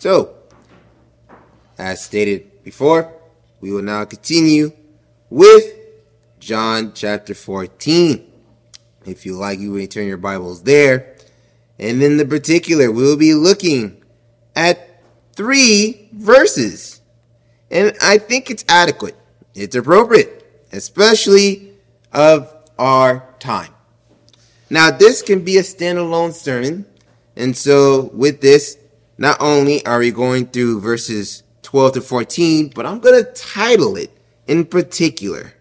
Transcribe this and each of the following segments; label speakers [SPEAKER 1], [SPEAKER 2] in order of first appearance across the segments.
[SPEAKER 1] So, as stated before, we will now continue with John chapter 14. If you like, you may turn your Bibles there. And in the particular, we'll be looking at three verses. And I think it's adequate. It's appropriate, especially of our time. Now, this can be a standalone sermon. And so, with this, not only are we going through verses 12 to 14, but I'm going to title it in particular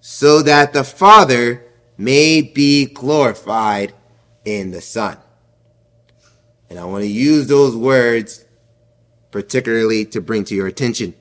[SPEAKER 1] so that the Father may be glorified in the Son. And I want to use those words particularly to bring to your attention.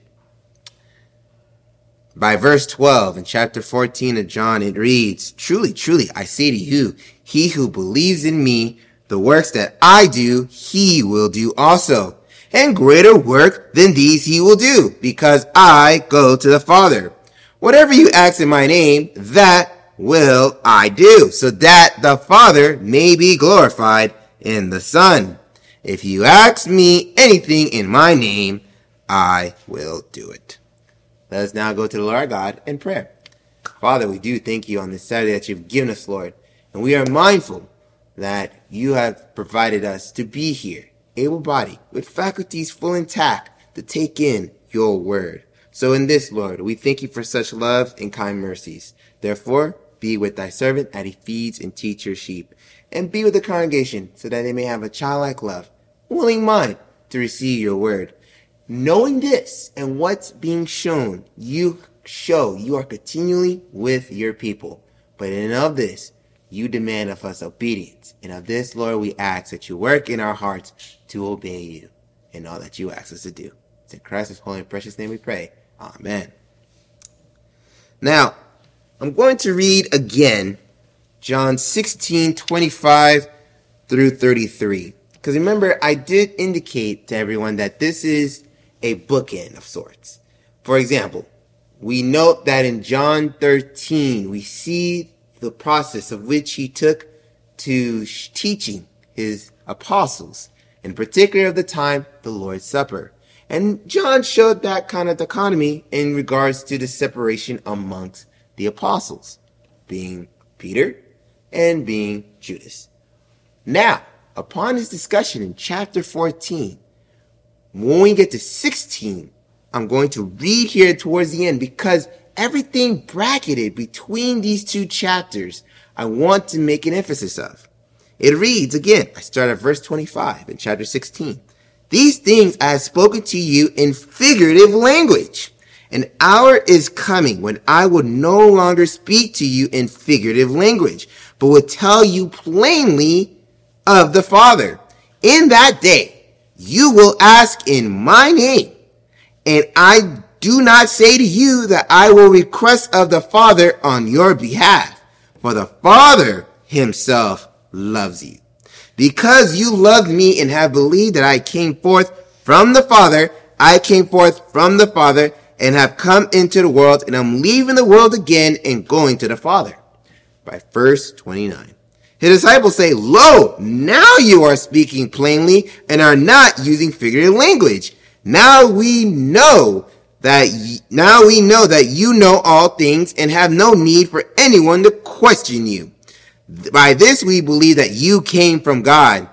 [SPEAKER 1] By verse 12 in chapter 14 of John, it reads, Truly, truly, I say to you, he who believes in me, the works that I do, he will do also. And greater work than these he will do, because I go to the Father. Whatever you ask in my name, that will I do, so that the Father may be glorified in the Son. If you ask me anything in my name, I will do it. Let us now go to the Lord our God in prayer. Father, we do thank you on this Saturday that you've given us, Lord, and we are mindful that you have provided us to be here, able bodied, with faculties full intact to take in your word. So in this, Lord, we thank you for such love and kind mercies. Therefore, be with thy servant that he feeds and teach your sheep, and be with the congregation so that they may have a childlike love, willing mind to receive your word. Knowing this and what's being shown, you show you are continually with your people. But in of this, you demand of us obedience. And of this, Lord, we ask that you work in our hearts to obey you in all that you ask us to do. It's in Christ's holy and precious name we pray. Amen. Now, I'm going to read again John 16, 25 through 33. Because remember, I did indicate to everyone that this is a bookend of sorts. For example, we note that in John 13, we see the process of which he took to teaching his apostles, in particular of the time the Lord's Supper. And John showed that kind of dichotomy in regards to the separation amongst the apostles, being Peter and being Judas. Now, upon his discussion in chapter 14, when we get to 16, I'm going to read here towards the end because everything bracketed between these two chapters, I want to make an emphasis of. It reads again, I start at verse 25 in chapter 16. These things I have spoken to you in figurative language. An hour is coming when I will no longer speak to you in figurative language, but will tell you plainly of the Father. In that day, you will ask in my name, and I do not say to you that I will request of the Father on your behalf, for the Father himself loves you. Because you loved me and have believed that I came forth from the Father, I came forth from the Father and have come into the world and I'm leaving the world again and going to the Father. By verse 29. His disciples say, Lo, now you are speaking plainly and are not using figurative language. Now we know that, now we know that you know all things and have no need for anyone to question you. By this we believe that you came from God.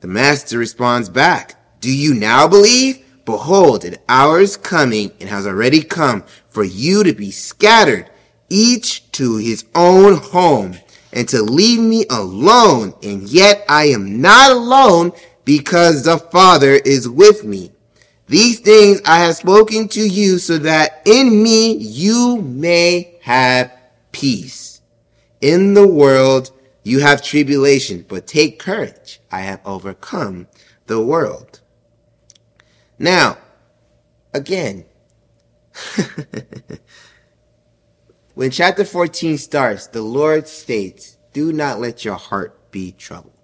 [SPEAKER 1] The master responds back, Do you now believe? Behold, an hour is coming and has already come for you to be scattered, each to his own home, and to leave me alone. And yet I am not alone because the Father is with me. These things I have spoken to you so that in me you may have peace. In the world you have tribulation, but take courage. I have overcome the world. Now, again, when chapter 14 starts, the Lord states, do not let your heart be troubled.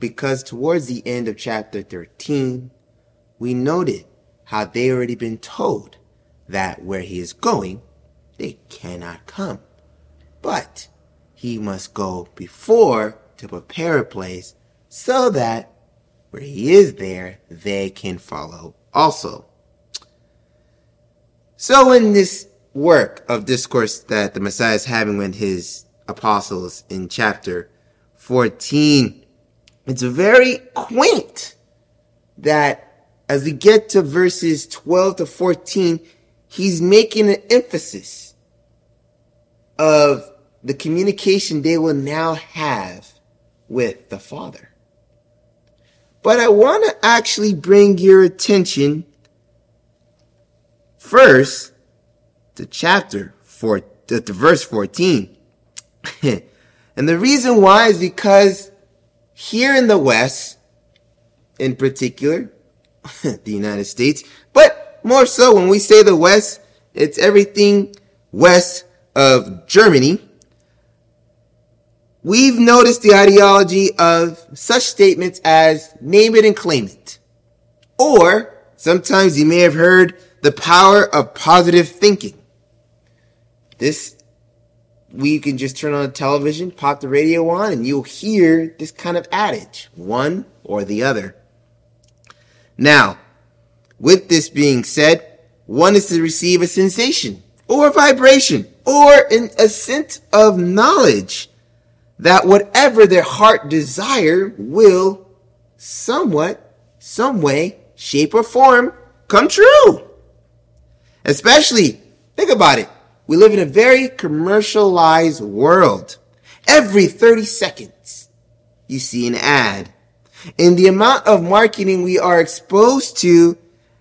[SPEAKER 1] Because towards the end of chapter 13, we noted how they already been told that where he is going, they cannot come. But he must go before to prepare a place so that where he is there, they can follow also. So in this work of discourse that the Messiah is having with his apostles in chapter 14, it's very quaint that as we get to verses 12 to 14, he's making an emphasis of the communication they will now have with the Father. But I want to actually bring your attention first to chapter 4, to, to verse 14. and the reason why is because here in the West, in particular, the United States, but more so when we say the West, it's everything west of Germany. We've noticed the ideology of such statements as name it and claim it. Or sometimes you may have heard the power of positive thinking. This, we can just turn on the television, pop the radio on, and you'll hear this kind of adage, one or the other. Now, with this being said, one is to receive a sensation or a vibration or an assent of knowledge that whatever their heart desire will somewhat, some way, shape or form come true. Especially, think about it. We live in a very commercialized world. Every 30 seconds, you see an ad. And the amount of marketing we are exposed to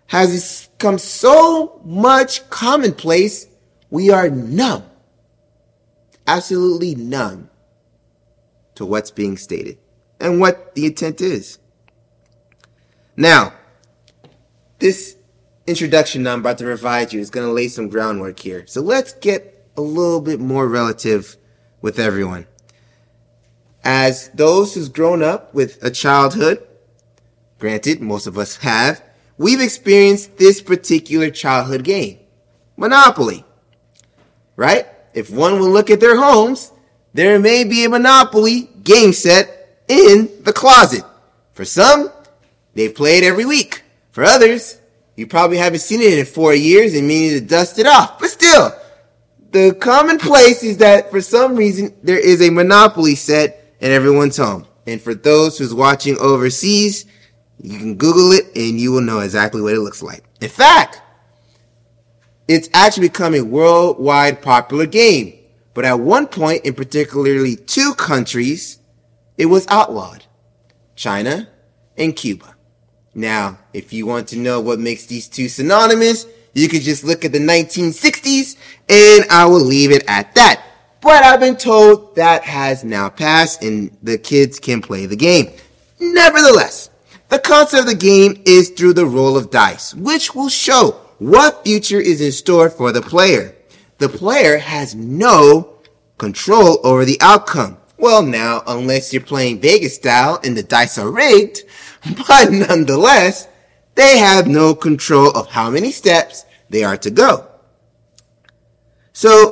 [SPEAKER 1] has become so much commonplace, we are numb. Absolutely numb to what's being stated and what the intent is. Now, this introduction that I'm about to provide you is going to lay some groundwork here. So let's get a little bit more relative with everyone. As those who's grown up with a childhood, granted, most of us have, we've experienced this particular childhood game. Monopoly. Right? If one will look at their homes, there may be a Monopoly game set in the closet. For some, they've played every week. For others, you probably haven't seen it in four years and need to dust it off. But still, the common place is that for some reason there is a Monopoly set in everyone's home. And for those who's watching overseas, you can Google it and you will know exactly what it looks like. In fact, it's actually become a worldwide popular game. But at one point in particularly two countries, it was outlawed. China and Cuba. Now, if you want to know what makes these two synonymous, you could just look at the 1960s and I will leave it at that. But I've been told that has now passed and the kids can play the game. Nevertheless, the concept of the game is through the roll of dice, which will show what future is in store for the player. The player has no control over the outcome. Well, now, unless you're playing Vegas style and the dice are rigged, but nonetheless, they have no control of how many steps they are to go. So,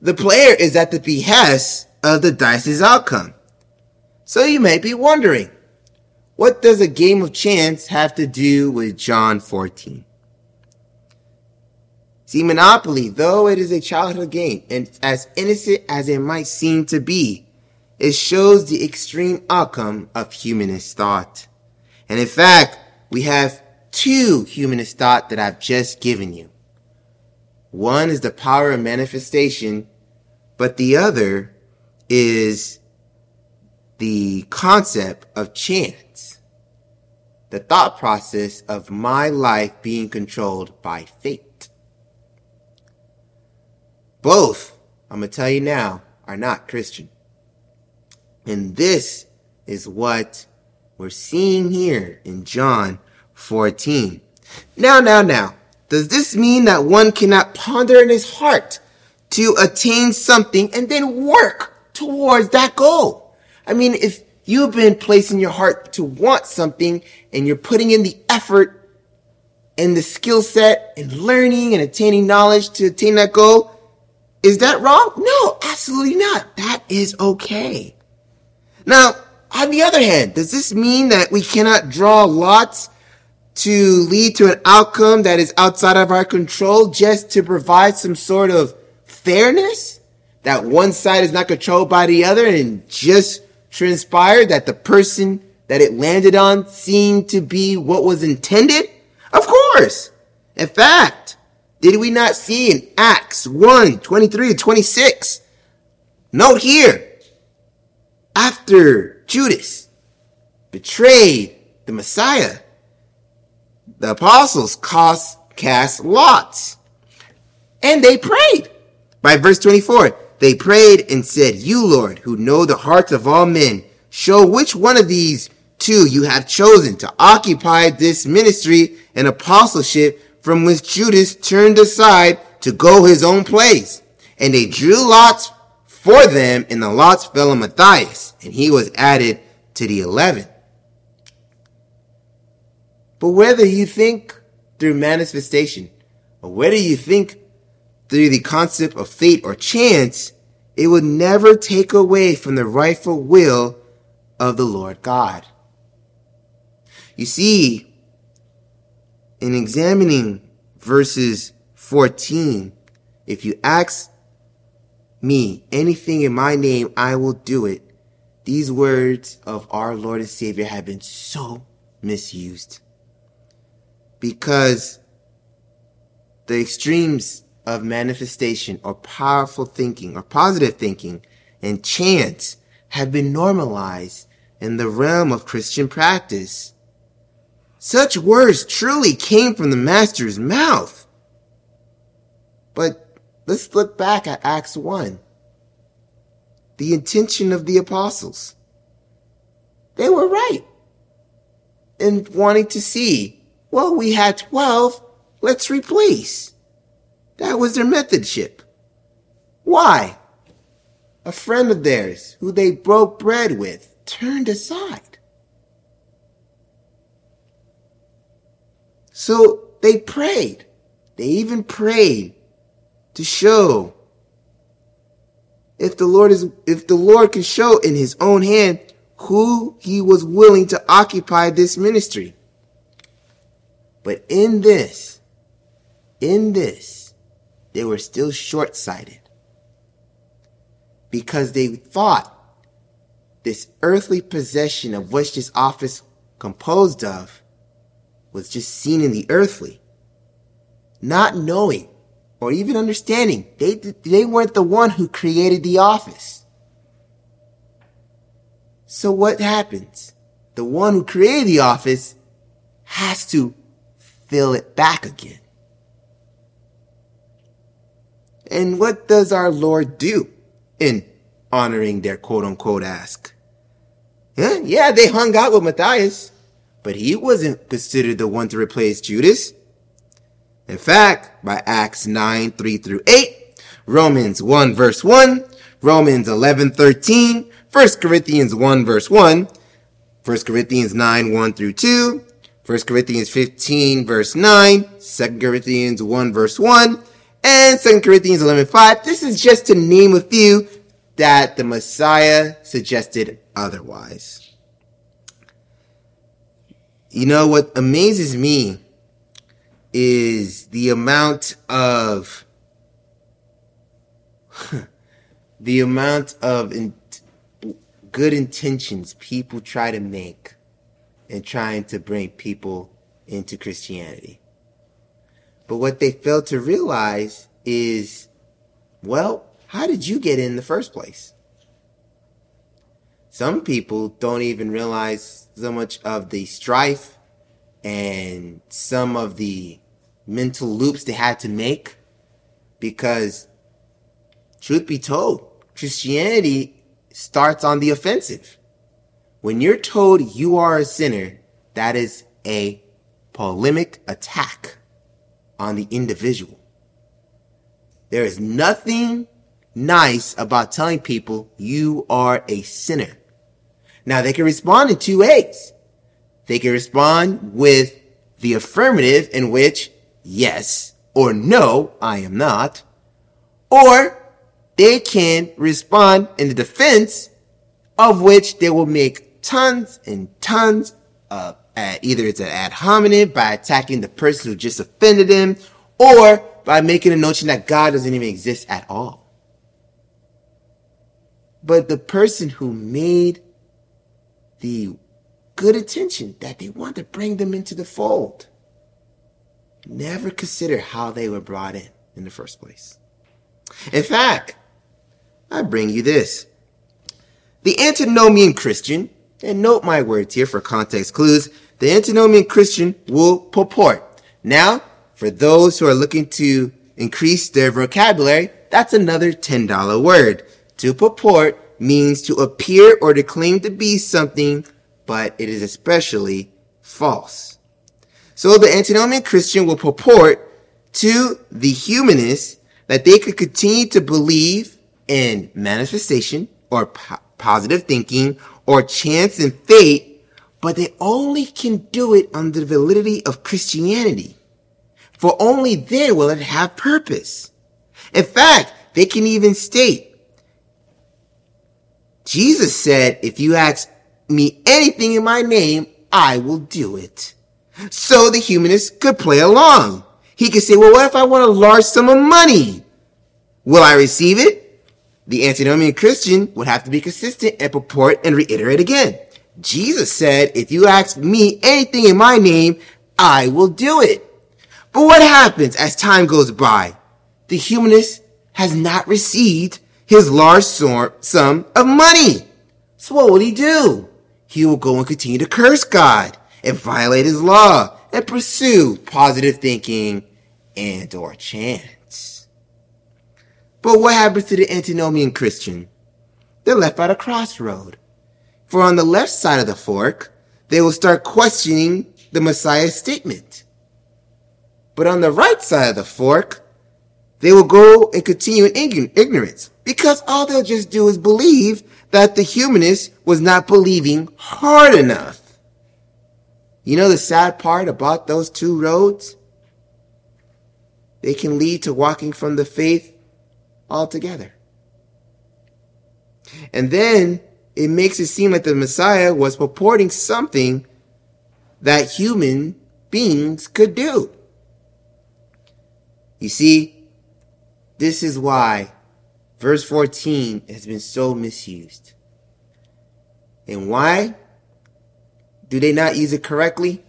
[SPEAKER 1] the player is at the behest of the dice's outcome. So you may be wondering, what does a game of chance have to do with John 14? See, Monopoly, though it is a childhood game and as innocent as it might seem to be, it shows the extreme outcome of humanist thought. And in fact, we have two humanist thought that I've just given you. One is the power of manifestation, but the other is the concept of chance. The thought process of my life being controlled by fate. Both, I'm going to tell you now, are not Christian. And this is what we're seeing here in John 14. Now, now, now, does this mean that one cannot ponder in his heart to attain something and then work towards that goal? I mean, if you've been placing your heart to want something and you're putting in the effort and the skill set and learning and attaining knowledge to attain that goal, is that wrong? No, absolutely not. That is okay. Now, on the other hand, does this mean that we cannot draw lots to lead to an outcome that is outside of our control just to provide some sort of fairness? That one side is not controlled by the other and just transpired that the person that it landed on seemed to be what was intended? Of course. In fact, did we not see in Acts 1, 23 to 26? Note here, after Judas betrayed the Messiah, the apostles cast, cast lots. And they prayed. By verse 24, they prayed and said, You, Lord, who know the hearts of all men, show which one of these two you have chosen to occupy this ministry and apostleship from which Judas turned aside to go his own place. And they drew lots for them, and the lots fell on Matthias, and he was added to the eleven. But whether you think through manifestation, or whether you think through the concept of fate or chance, it will never take away from the rightful will of the Lord God. You see, in examining verses 14, if you ask me anything in my name, I will do it. These words of our Lord and Savior have been so misused because the extremes of manifestation or powerful thinking or positive thinking and chance have been normalized in the realm of Christian practice. Such words truly came from the Master's mouth. But let's look back at Acts 1. The intention of the apostles. They were right in wanting to see well, we had 12. Let's replace. That was their methodship. Why? A friend of theirs who they broke bread with turned aside. So they prayed. They even prayed to show if the Lord is, if the Lord can show in his own hand who he was willing to occupy this ministry. But in this, in this, they were still short sighted because they thought this earthly possession of which this office composed of was just seen in the earthly, not knowing or even understanding they, they weren't the one who created the office. So what happens? The one who created the office has to fill it back again. And what does our Lord do in honoring their quote unquote ask? Yeah, yeah, they hung out with Matthias, but he wasn't considered the one to replace Judas. In fact, by Acts 9, 3 through 8, Romans 1 verse 1, Romans 11, 13, 1 Corinthians 1 verse 1, 1 Corinthians 9, 1 through 2, 1 Corinthians 15 verse 9, 2 Corinthians 1 verse 1, and 2 Corinthians 11 5. This is just to name a few that the Messiah suggested otherwise. You know what amazes me is the amount of the amount of in, good intentions people try to make and trying to bring people into Christianity. But what they fail to realize is, well, how did you get in the first place? Some people don't even realize so much of the strife and some of the mental loops they had to make because truth be told, Christianity starts on the offensive. When you're told you are a sinner, that is a polemic attack on the individual. There is nothing nice about telling people you are a sinner. Now they can respond in two ways. They can respond with the affirmative in which yes or no, I am not. Or they can respond in the defense of which they will make tons and tons of uh, either it's an ad hominem by attacking the person who just offended him, or by making a notion that God doesn't even exist at all. But the person who made the good intention that they want to bring them into the fold never consider how they were brought in in the first place. In fact, I bring you this. The antinomian Christian, and note my words here for context clues, the antinomian Christian will purport. Now, for those who are looking to increase their vocabulary, that's another $10 word. To purport means to appear or to claim to be something, but it is especially false. So the antinomian Christian will purport to the humanists that they could continue to believe in manifestation or po- positive thinking or chance and fate, but they only can do it under the validity of Christianity. For only then will it have purpose. In fact, they can even state, Jesus said, if you ask me anything in my name, I will do it. So the humanist could play along. He could say, well, what if I want a large sum of money? Will I receive it? The antinomian Christian would have to be consistent and purport and reiterate again. Jesus said, if you ask me anything in my name, I will do it. But what happens as time goes by? The humanist has not received his large sum of money. So what will he do? He will go and continue to curse God and violate his law and pursue positive thinking and or chance. But what happens to the antinomian Christian? They're left at a crossroad. For on the left side of the fork, they will start questioning the Messiah's statement. But on the right side of the fork, they will go and continue in ignorance because all they'll just do is believe that the humanist was not believing hard enough. You know the sad part about those two roads? They can lead to walking from the faith altogether. And then it makes it seem like the Messiah was purporting something that human beings could do. You see, this is why verse 14 has been so misused. And why? Do they not use it correctly?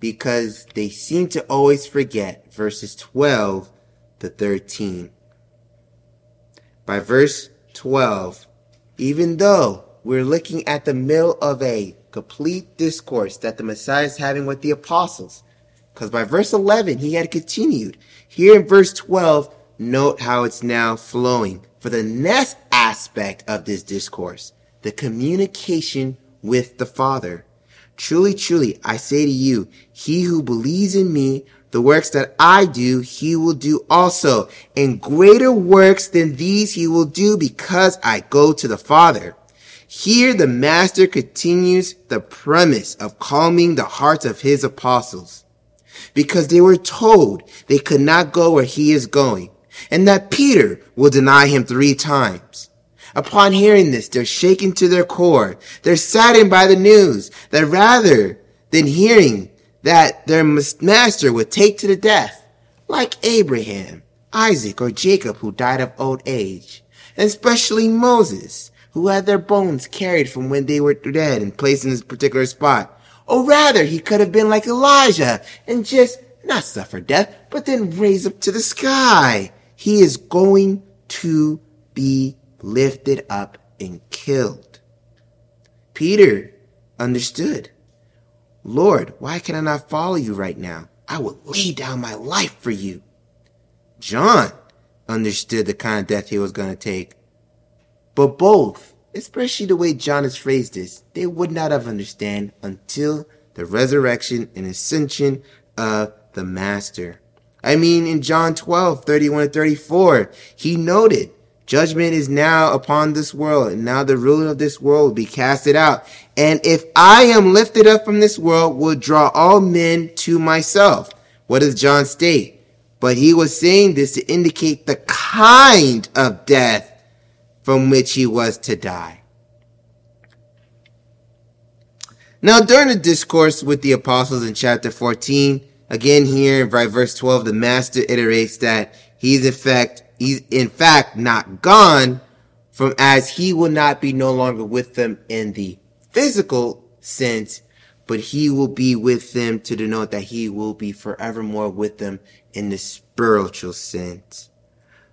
[SPEAKER 1] Because they seem to always forget verses 12 to 13. By verse 12, even though we're looking at the middle of a complete discourse that the Messiah is having with the apostles, because by verse 11, he had continued. Here in verse 12, note how it's now flowing for the next aspect of this discourse, the communication with the Father. Truly, truly, I say to you, he who believes in me, the works that I do, he will do also. And greater works than these he will do because I go to the Father. Here the master continues the premise of calming the hearts of his apostles because they were told they could not go where he is going and that Peter will deny him three times. Upon hearing this, they're shaken to their core. They're saddened by the news that rather than hearing that their master would take to the death, like Abraham, Isaac, or Jacob who died of old age, and especially Moses, who had their bones carried from when they were dead and placed in this particular spot. Or rather, he could have been like Elijah and just not suffer death, but then raise up to the sky. He is going to be lifted up and killed. Peter understood. Lord, why can I not follow you right now? I will lay down my life for you. John understood the kind of death he was going to take. But both, especially the way John has phrased this, they would not have understand until the resurrection and ascension of the Master. I mean, in John 12, 31 and 34, he noted Judgment is now upon this world, and now the ruler of this world will be casted out. And if I am lifted up from this world, will draw all men to myself. What does John state? But he was saying this to indicate the kind of death from which he was to die. Now, during the discourse with the apostles in chapter 14, again here in verse 12, the master iterates that he's in fact, he's in fact not gone from as he will not be no longer with them in the physical sense, but he will be with them to denote that he will be forevermore with them in the spiritual sense.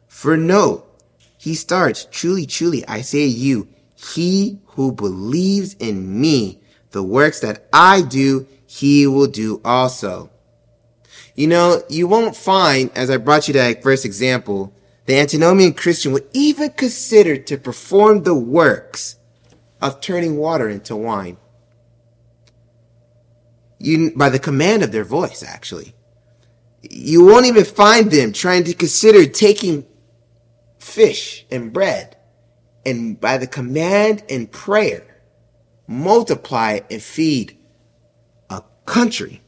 [SPEAKER 1] For note, he starts, truly, truly, I say to you, he who believes in me, the works that I do, he will do also. You know, you won't find, as I brought you that first example, the antinomian Christian would even consider to perform the works of turning water into wine. You, by the command of their voice, actually. You won't even find them trying to consider taking fish and bread and by the command and prayer, multiply and feed a country.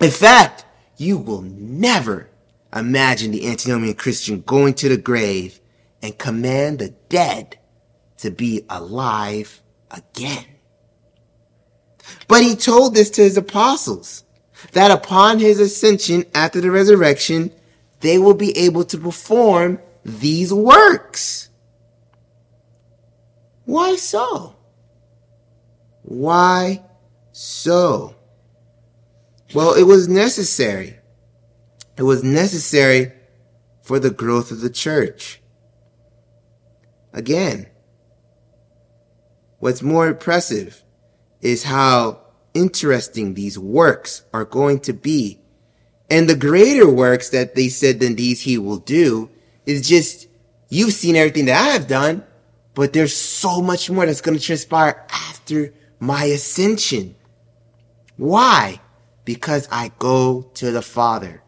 [SPEAKER 1] In fact, you will never imagine the antinomian Christian going to the grave and command the dead to be alive again. But he told this to his apostles that upon his ascension after the resurrection, they will be able to perform these works. Why so? Why so? Well, it was necessary. It was necessary for the growth of the church. Again, what's more impressive is how interesting these works are going to be. And the greater works that they said than these he will do is just, you've seen everything that I have done, but there's so much more that's going to transpire after my ascension. Why? Because I go to the Father.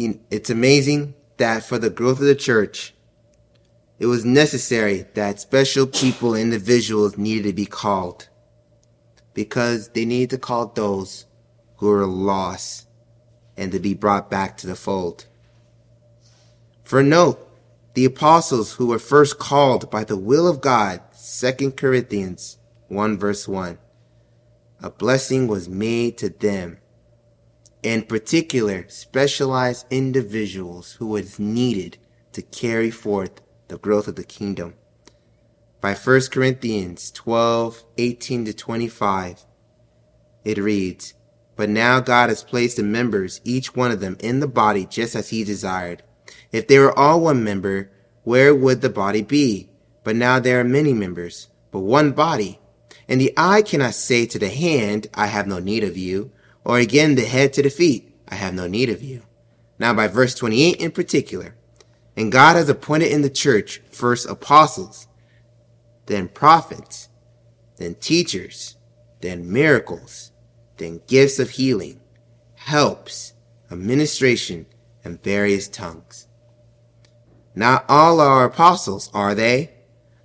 [SPEAKER 1] It's amazing that for the growth of the church, it was necessary that special people, individuals needed to be called because they needed to call those who were lost and to be brought back to the fold. For note, the apostles who were first called by the will of God, 2 Corinthians 1 verse 1, a blessing was made to them in particular specialized individuals who was needed to carry forth the growth of the kingdom. By 1 Corinthians 12, 18 to 25, it reads, But now God has placed the members, each one of them, in the body just as he desired. If they were all one member, where would the body be? But now there are many members, but one body. And the eye cannot say to the hand, I have no need of you, or again the head to the feet, I have no need of you. Now by verse 28 in particular, and God has appointed in the church first apostles, then prophets, then teachers, then miracles, then gifts of healing, helps, administration, and various tongues. Not all are apostles, are they?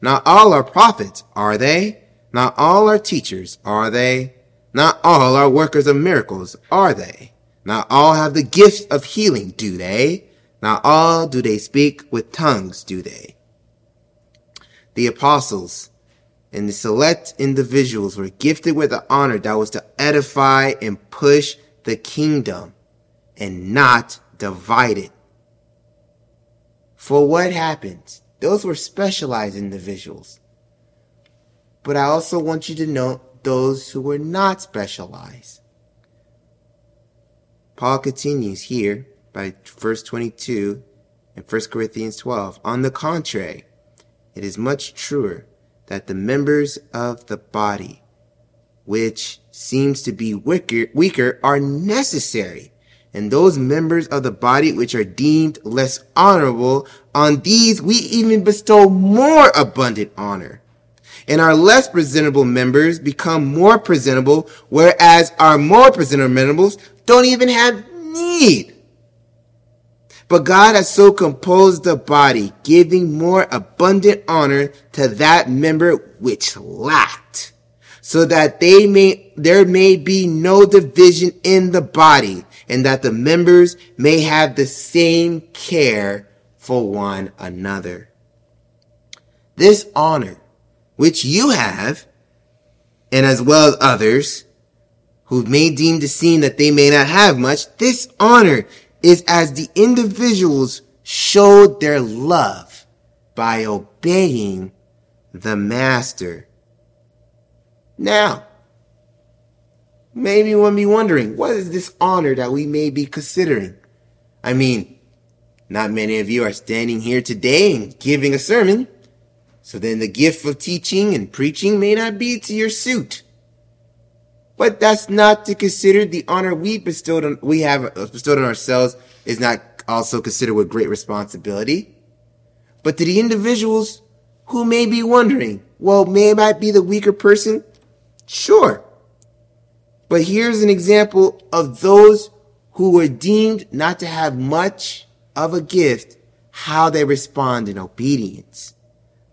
[SPEAKER 1] Not all are prophets, are they? Not all are teachers, are they? Not all are workers of miracles, are they? Not all have the gift of healing, do they? Not all do they speak with tongues, do they? The apostles and the select individuals were gifted with the honor that was to edify and push the kingdom and not divide it. For what happened? Those were specialized individuals. But I also want you to note those who were not specialized. Paul continues here by verse 22 and 1 Corinthians 12. On the contrary, it is much truer that the members of the body, which seems to be weaker, weaker are necessary. And those members of the body which are deemed less honorable, on these we even bestow more abundant honor and our less presentable members become more presentable, whereas our more presentable members don't even have need. But God has so composed the body, giving more abundant honor to that member which lacked, so that they may, there may be no division in the body and that the members may have the same care for one another. This honor, which you have, and as well as others, who may deem to seem that they may not have much, this honor is as the individuals showed their love by obeying the master. Now, maybe one be wondering, what is this honor that we may be considering? I mean, not many of you are standing here today and giving a sermon, so then the gift of teaching and preaching may not be to your suit. But that's not to consider the honor we bestowed on, we have bestowed on ourselves is not also considered with great responsibility. But to the individuals who may be wondering, well, may I be the weaker person? Sure. But here's an example of those who were deemed not to have much of a gift, how they respond in obedience.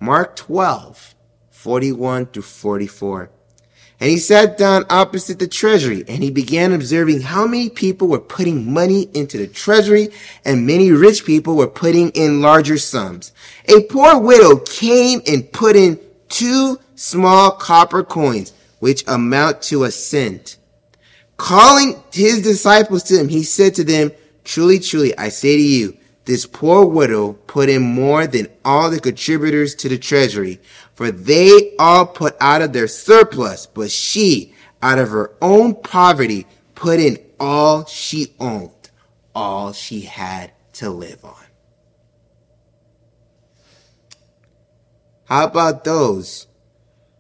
[SPEAKER 1] Mark 12, 41 through 44. And he sat down opposite the treasury and he began observing how many people were putting money into the treasury and many rich people were putting in larger sums. A poor widow came and put in two small copper coins, which amount to a cent. Calling his disciples to him, he said to them, Truly, truly, I say to you, this poor widow put in more than all the contributors to the treasury, for they all put out of their surplus, but she, out of her own poverty, put in all she owned, all she had to live on. How about those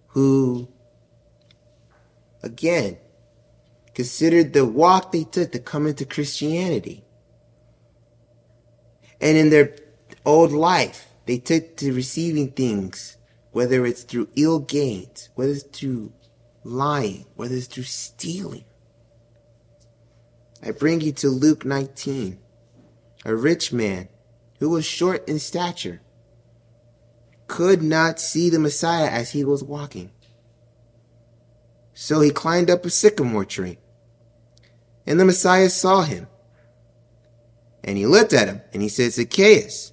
[SPEAKER 1] who, again, considered the walk they took to come into Christianity? And in their old life, they took to receiving things whether it's through ill gains, whether it's through lying, whether it's through stealing. I bring you to Luke 19. A rich man who was short in stature could not see the Messiah as he was walking. So he climbed up a sycamore tree. And the Messiah saw him. And he looked at him and he said, Zacchaeus,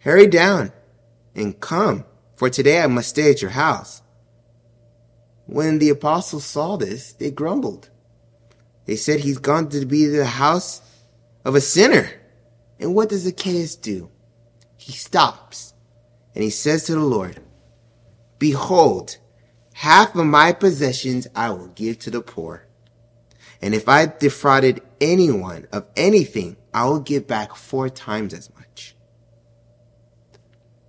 [SPEAKER 1] hurry down and come for today I must stay at your house. When the apostles saw this, they grumbled. They said he's gone to be the house of a sinner. And what does Zacchaeus do? He stops and he says to the Lord, Behold, half of my possessions I will give to the poor. And if I defrauded anyone of anything, I will give back four times as much.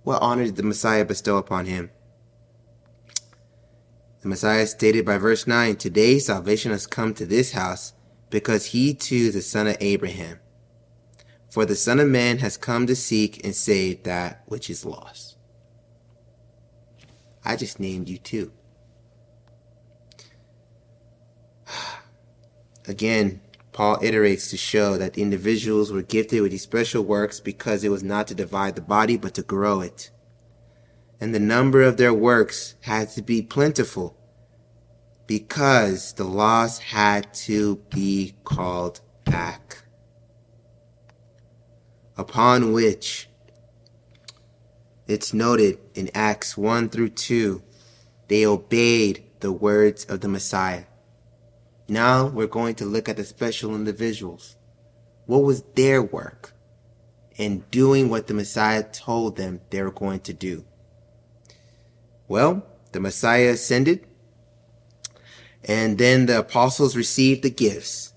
[SPEAKER 1] What honor did the Messiah bestow upon him? The Messiah stated by verse 9, Today salvation has come to this house because he too is the son of Abraham. For the Son of Man has come to seek and save that which is lost. I just named you too. Again, Paul iterates to show that the individuals were gifted with these special works because it was not to divide the body, but to grow it. And the number of their works had to be plentiful because the lost had to be called back. Upon which it's noted in Acts 1 through 2, they obeyed the words of the Messiah. Now we're going to look at the special individuals. What was their work in doing what the Messiah told them they were going to do? Well, the Messiah ascended, and then the apostles received the gifts.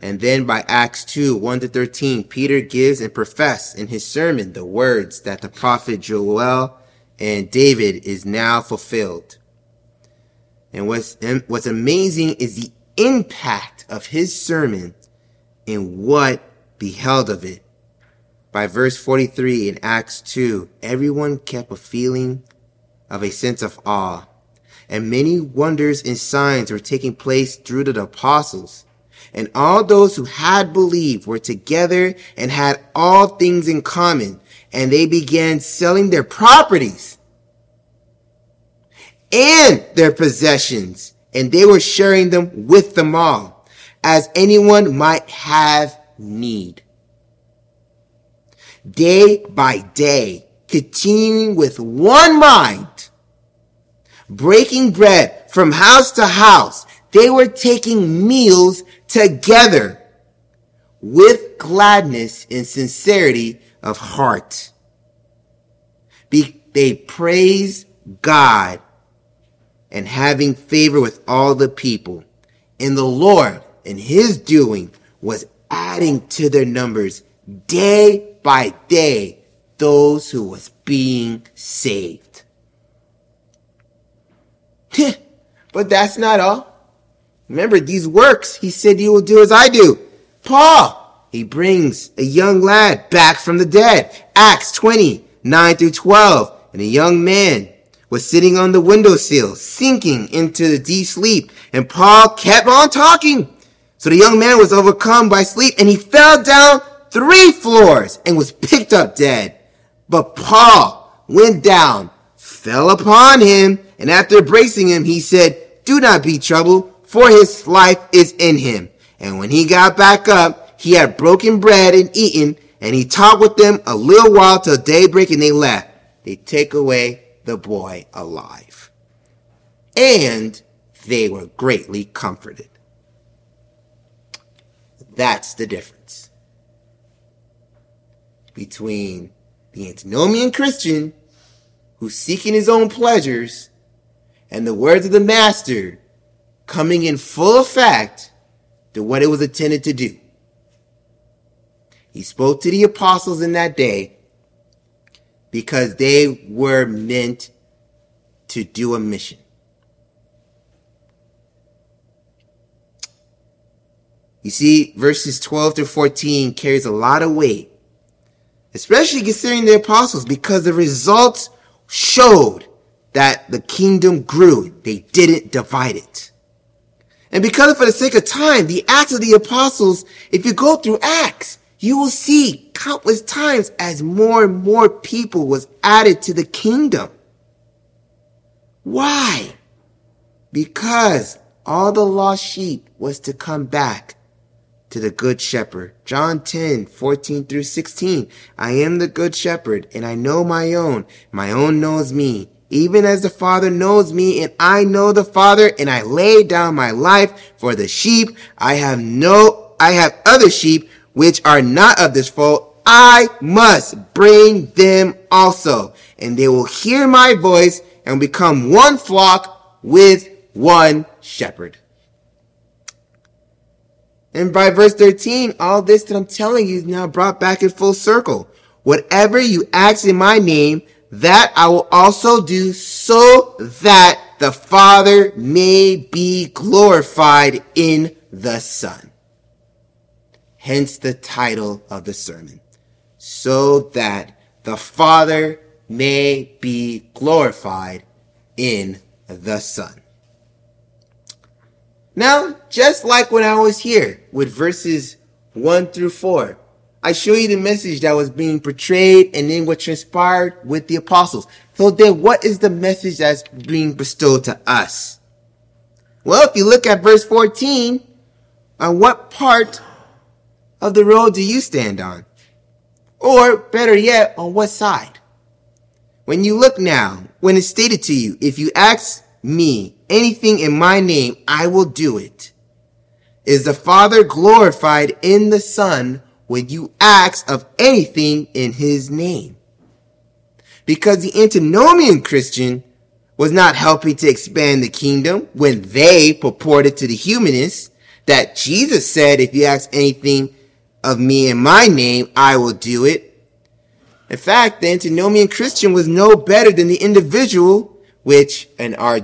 [SPEAKER 1] And then by Acts 2, 1 to 13, Peter gives and professes in his sermon the words that the prophet Joel and David is now fulfilled. And what's, what's amazing is the impact of his sermon and what beheld of it. By verse 43 in Acts 2, everyone kept a feeling of a sense of awe, and many wonders and signs were taking place through the apostles. And all those who had believed were together and had all things in common, and they began selling their properties and their possessions, and they were sharing them with them all, as anyone might have need. Day by day, continuing with one mind, breaking bread from house to house, they were taking meals together with gladness and sincerity of heart. Be, they praise God and having favor with all the people. And the Lord in his doing was adding to their numbers day by day those who was being saved. but that's not all. Remember these works he said you will do as I do. Paul, he brings a young lad back from the dead. Acts 20, 9 through 12. And a young man was sitting on the windowsill, sinking into the deep sleep. And Paul kept on talking. So the young man was overcome by sleep and he fell down three floors and was picked up dead. But Paul went down, fell upon him, and after embracing him, he said, do not be troubled, for his life is in him. And when he got back up, he had broken bread and eaten, and he talked with them a little while till daybreak, and they left. They take away the boy alive. And they were greatly comforted. That's the difference between the antinomian Christian who's seeking his own pleasures and the words of the master coming in full effect to what it was intended to do. He spoke to the apostles in that day because they were meant to do a mission. You see, verses 12 to 14 carries a lot of weight, especially considering the apostles because the results showed that the kingdom grew. They didn't divide it. And because for the sake of time, the Acts of the Apostles, if you go through Acts, you will see countless times as more and more people was added to the kingdom. Why? Because all the lost sheep was to come back to the good shepherd. John 10, 14 through 16. I am the good shepherd and I know my own. My own knows me even as the Father knows me and I know the Father and I lay down my life for the sheep. I have no, I have other sheep which are not of this fold. I must bring them also and they will hear my voice and become one flock with one shepherd. And by verse 13, all this that I'm telling you is now brought back in full circle. Whatever you ask in my name, that I will also do so that the Father may be glorified in the Son. Hence the title of the sermon. So that the Father may be glorified in the Son. Now, just like when I was here with verses 1 through 4, I show you the message that was being portrayed and then what transpired with the apostles. So then what is the message that's being bestowed to us? Well, if you look at verse 14, on what part of the road do you stand on? Or better yet, on what side? When you look now, when it's stated to you, if you ask me anything in my name, I will do it. Is the Father glorified in the Son when you ask of anything in his name. Because the antinomian Christian was not helping to expand the kingdom when they purported to the humanists that Jesus said, if you ask anything of me in my name, I will do it. In fact, the antinomian Christian was no better than the individual, which in our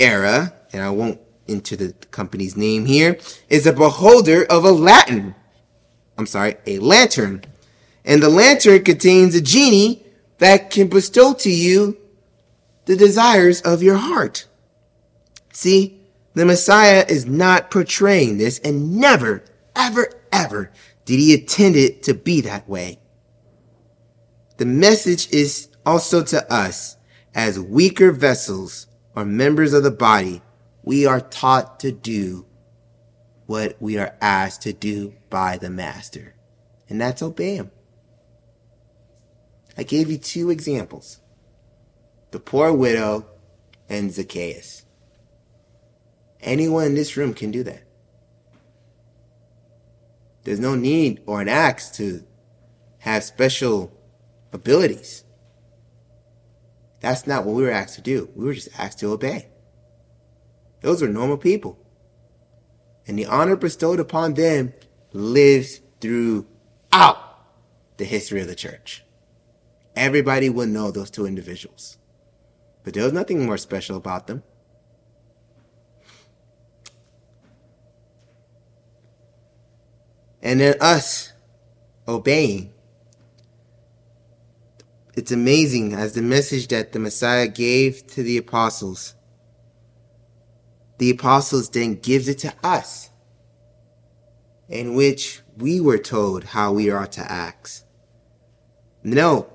[SPEAKER 1] era, and I won't enter the company's name here, is a beholder of a Latin I'm sorry, a lantern. And the lantern contains a genie that can bestow to you the desires of your heart. See, the Messiah is not portraying this and never, ever, ever did he intend it to be that way. The message is also to us as weaker vessels or members of the body, we are taught to do what we are asked to do by the master. And that's obey him. I gave you two examples. The poor widow and Zacchaeus. Anyone in this room can do that. There's no need or an axe to have special abilities. That's not what we were asked to do. We were just asked to obey. Those are normal people. And the honor bestowed upon them lives throughout the history of the church. Everybody will know those two individuals. But there was nothing more special about them. And then us obeying. It's amazing as the message that the Messiah gave to the apostles. The apostles then gives it to us, in which we were told how we are to act. No,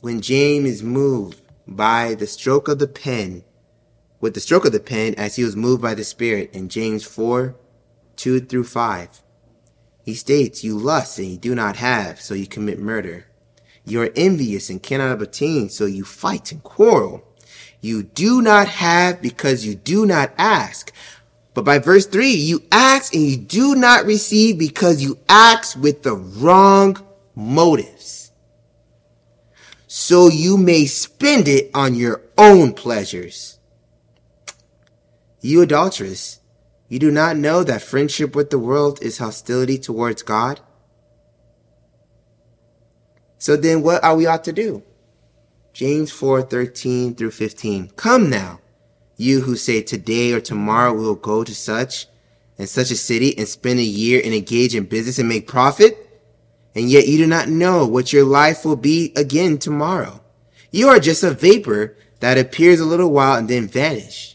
[SPEAKER 1] when James is moved by the stroke of the pen, with the stroke of the pen as he was moved by the Spirit in James 4, 2 through 5. He states, You lust and you do not have, so you commit murder. You are envious and cannot obtain, so you fight and quarrel. You do not have because you do not ask. But by verse 3, you ask and you do not receive because you ask with the wrong motives so you may spend it on your own pleasures. You adulteress, you do not know that friendship with the world is hostility towards God? So then what are we ought to do? James 4, 13 through 15. Come now, you who say today or tomorrow we will go to such and such a city and spend a year and engage in business and make profit and yet you do not know what your life will be again tomorrow. You are just a vapor that appears a little while and then vanish.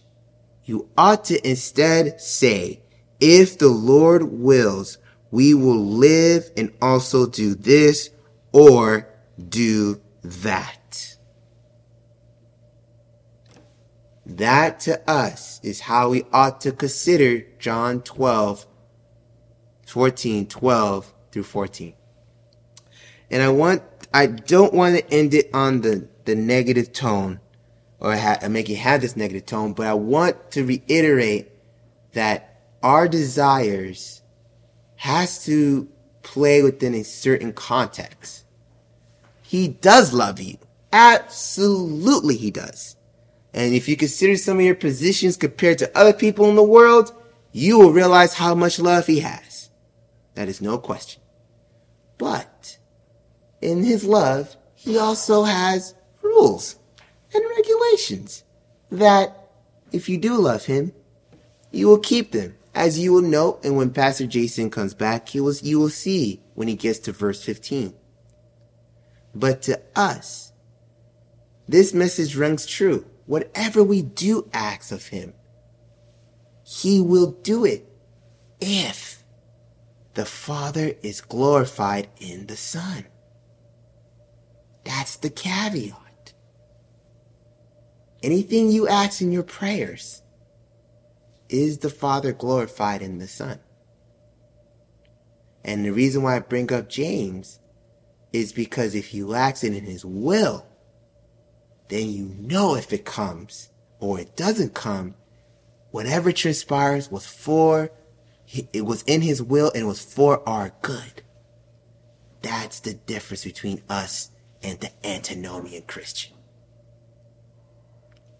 [SPEAKER 1] You ought to instead say, if the Lord wills, we will live and also do this or do that. That to us is how we ought to consider John 12, 14, 12 through 14 and I want I don't want to end it on the the negative tone or ha- make it have this negative tone, but I want to reiterate that our desires has to play within a certain context. He does love you. Absolutely he does. And if you consider some of your positions compared to other people in the world, you will realize how much love he has. That is no question. But in his love, he also has rules and regulations that if you do love him, you will keep them. As you will note, and when Pastor Jason comes back, he will, you will see when he gets to verse 15. But to us, this message rings true. Whatever we do ask of him, he will do it if the Father is glorified in the Son. That's the caveat. Anything you ask in your prayers, is the Father glorified in the Son? And the reason why I bring up James is because if you ask it in his will, then you know if it comes or it doesn't come, whatever transpires was for, it was in his will and was for our good. That's the difference between us and the antinomian Christian.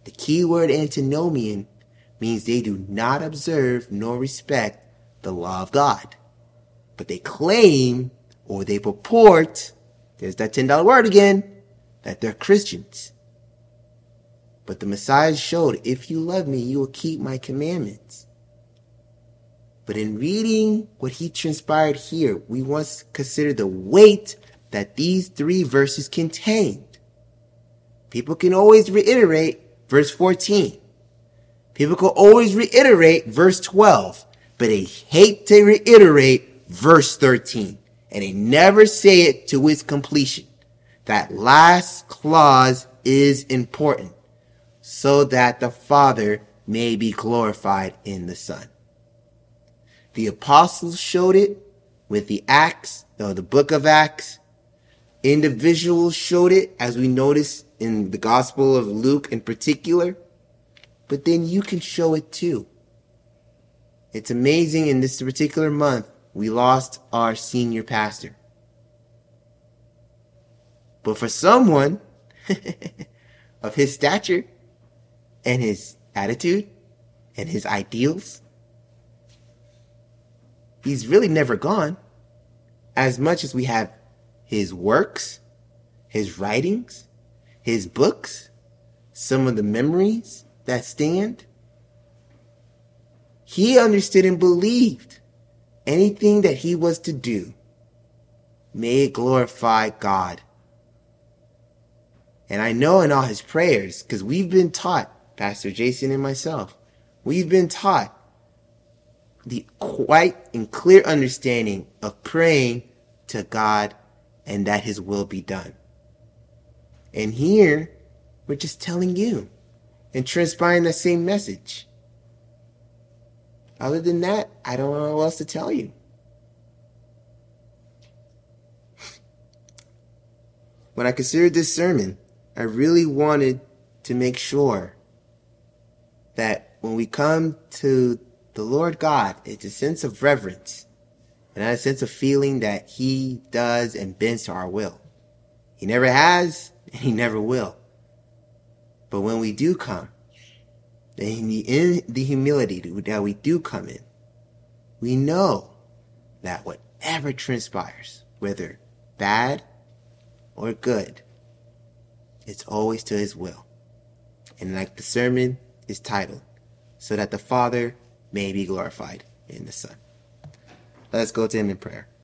[SPEAKER 1] The key word antinomian means they do not observe nor respect the law of God. But they claim or they purport, there's that $10 word again, that they're Christians. But the Messiah showed, if you love me, you will keep my commandments. But in reading what he transpired here, we must consider the weight that these three verses contained. People can always reiterate verse 14. People can always reiterate verse 12, but they hate to reiterate verse 13. And they never say it to its completion. That last clause is important. so that the Father may be glorified in the Son. The apostles showed it with the Acts, or the book of Acts. Individuals showed it, as we notice in the Gospel of Luke in particular. But then you can show it too. It's amazing in this particular month, we lost our senior pastor. But for someone of his stature and his attitude and his ideals, he's really never gone. As much as we have his works, his writings, his books, some of the memories that stand, he understood and believed anything that he was to do may it glorify God. And I know in all his prayers, because we've been taught, Pastor Jason and myself, we've been taught the quite and clear understanding of praying to God and that his will be done. And here, we're just telling you and transpiring the same message. Other than that, I don't know what else to tell you. When I considered this sermon, I really wanted to make sure that when we come to the Lord God, it's a sense of reverence and a sense of feeling that He does and bends to our will. He never has and He never will. But when we do come, in the, in the humility that we do come in, we know that whatever transpires, whether bad or good, it's always to his will. And like the sermon is titled, so that the Father may be glorified in the Son. Let's go to him in prayer.